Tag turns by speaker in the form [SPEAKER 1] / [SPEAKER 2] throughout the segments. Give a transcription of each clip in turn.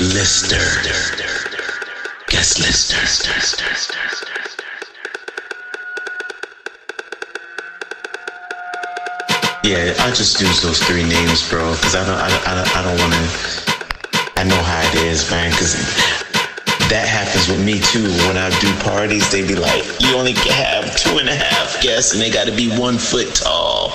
[SPEAKER 1] Lister. Guest Lister. Yeah, I just use those three names, bro, because I don't, I don't, I don't, I don't want to. I know how it is, man, because that happens with me too. When I do parties, they be like, "You only have two and a half guests, and they got to be one foot tall."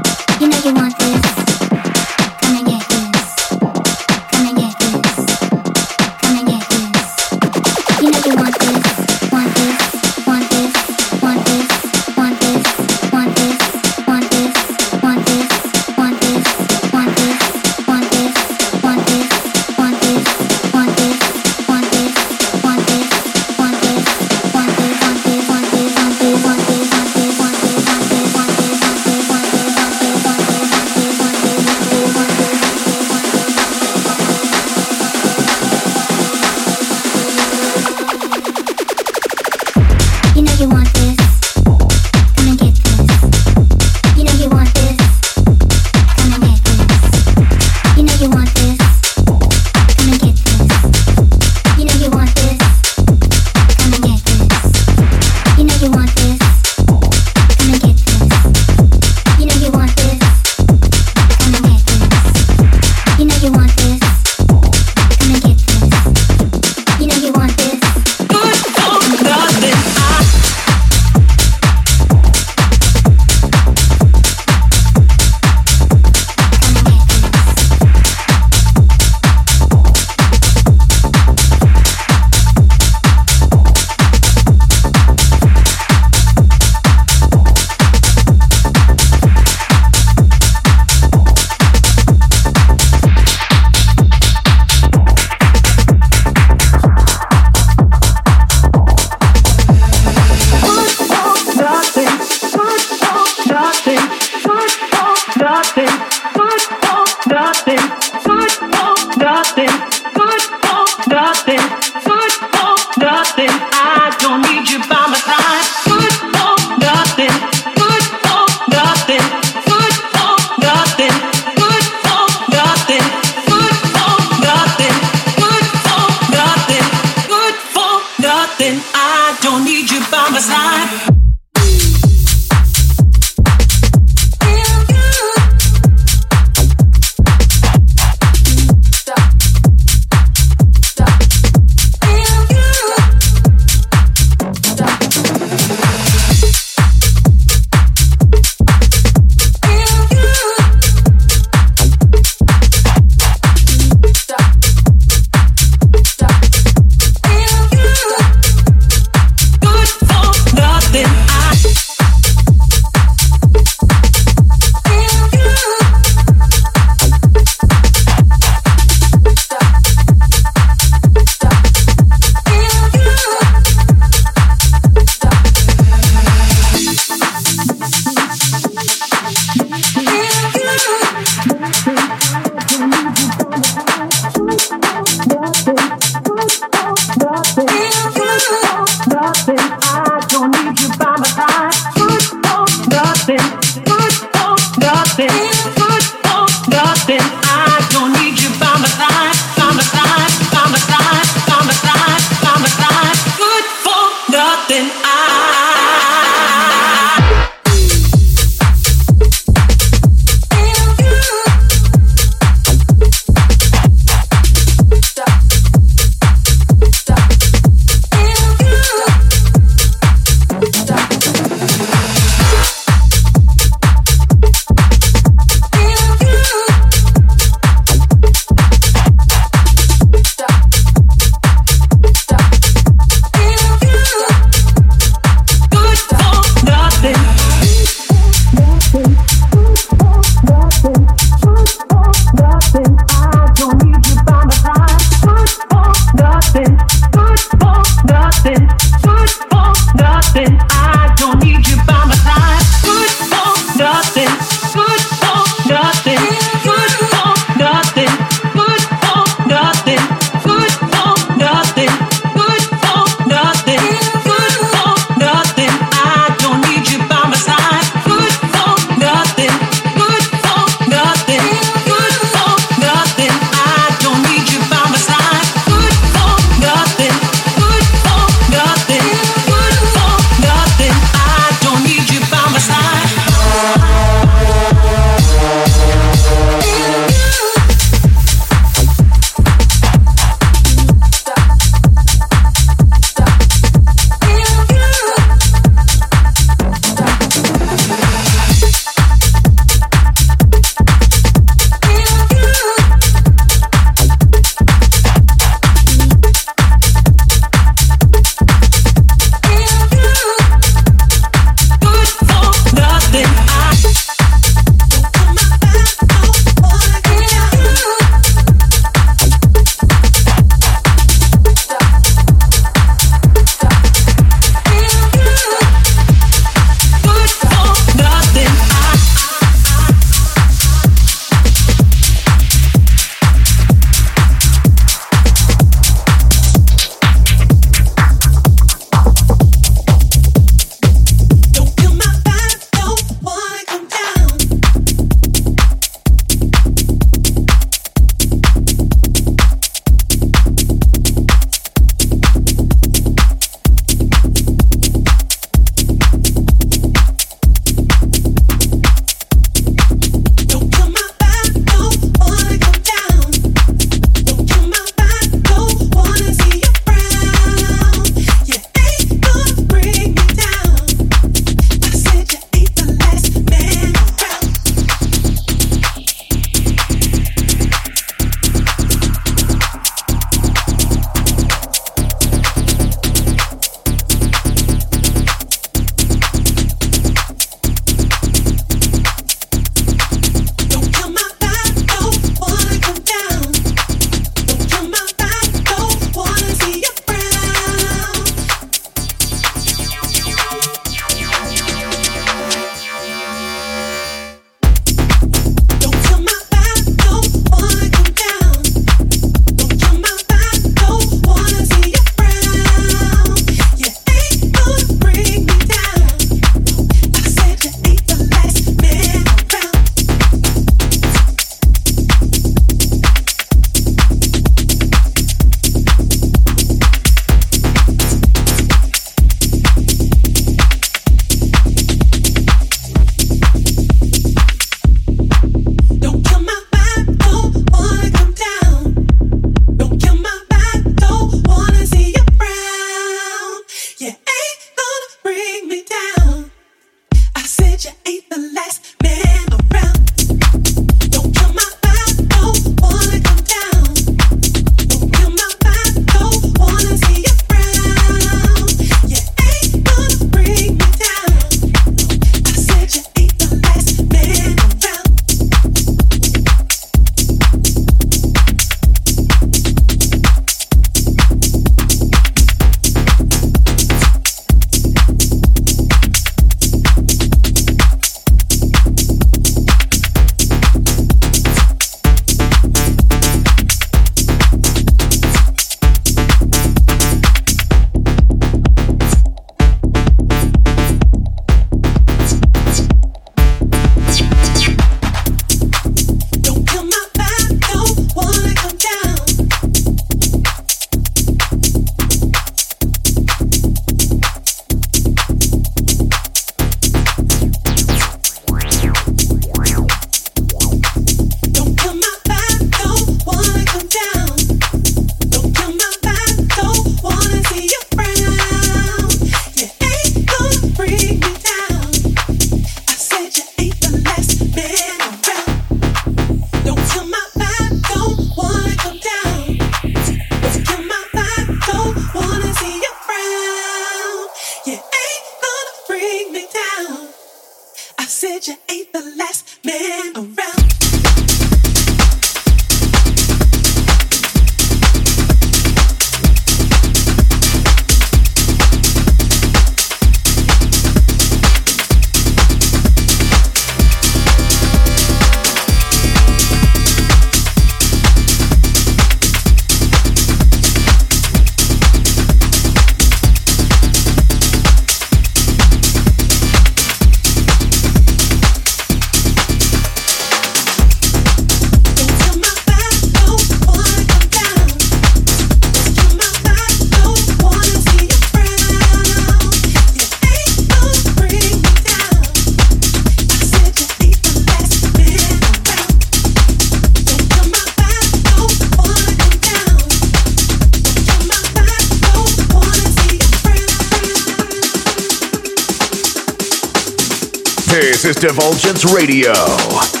[SPEAKER 2] This is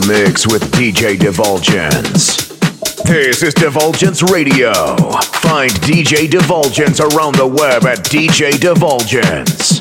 [SPEAKER 2] Divulgence Radio. with DJ Divulgence. This is Divulgence Radio. Find DJ Divulgence around the web at DJ Divulgence.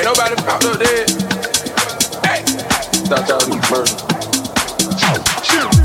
[SPEAKER 2] Ain't nobody
[SPEAKER 3] popped up
[SPEAKER 2] dead. Hey, that's how we murder. Shoot.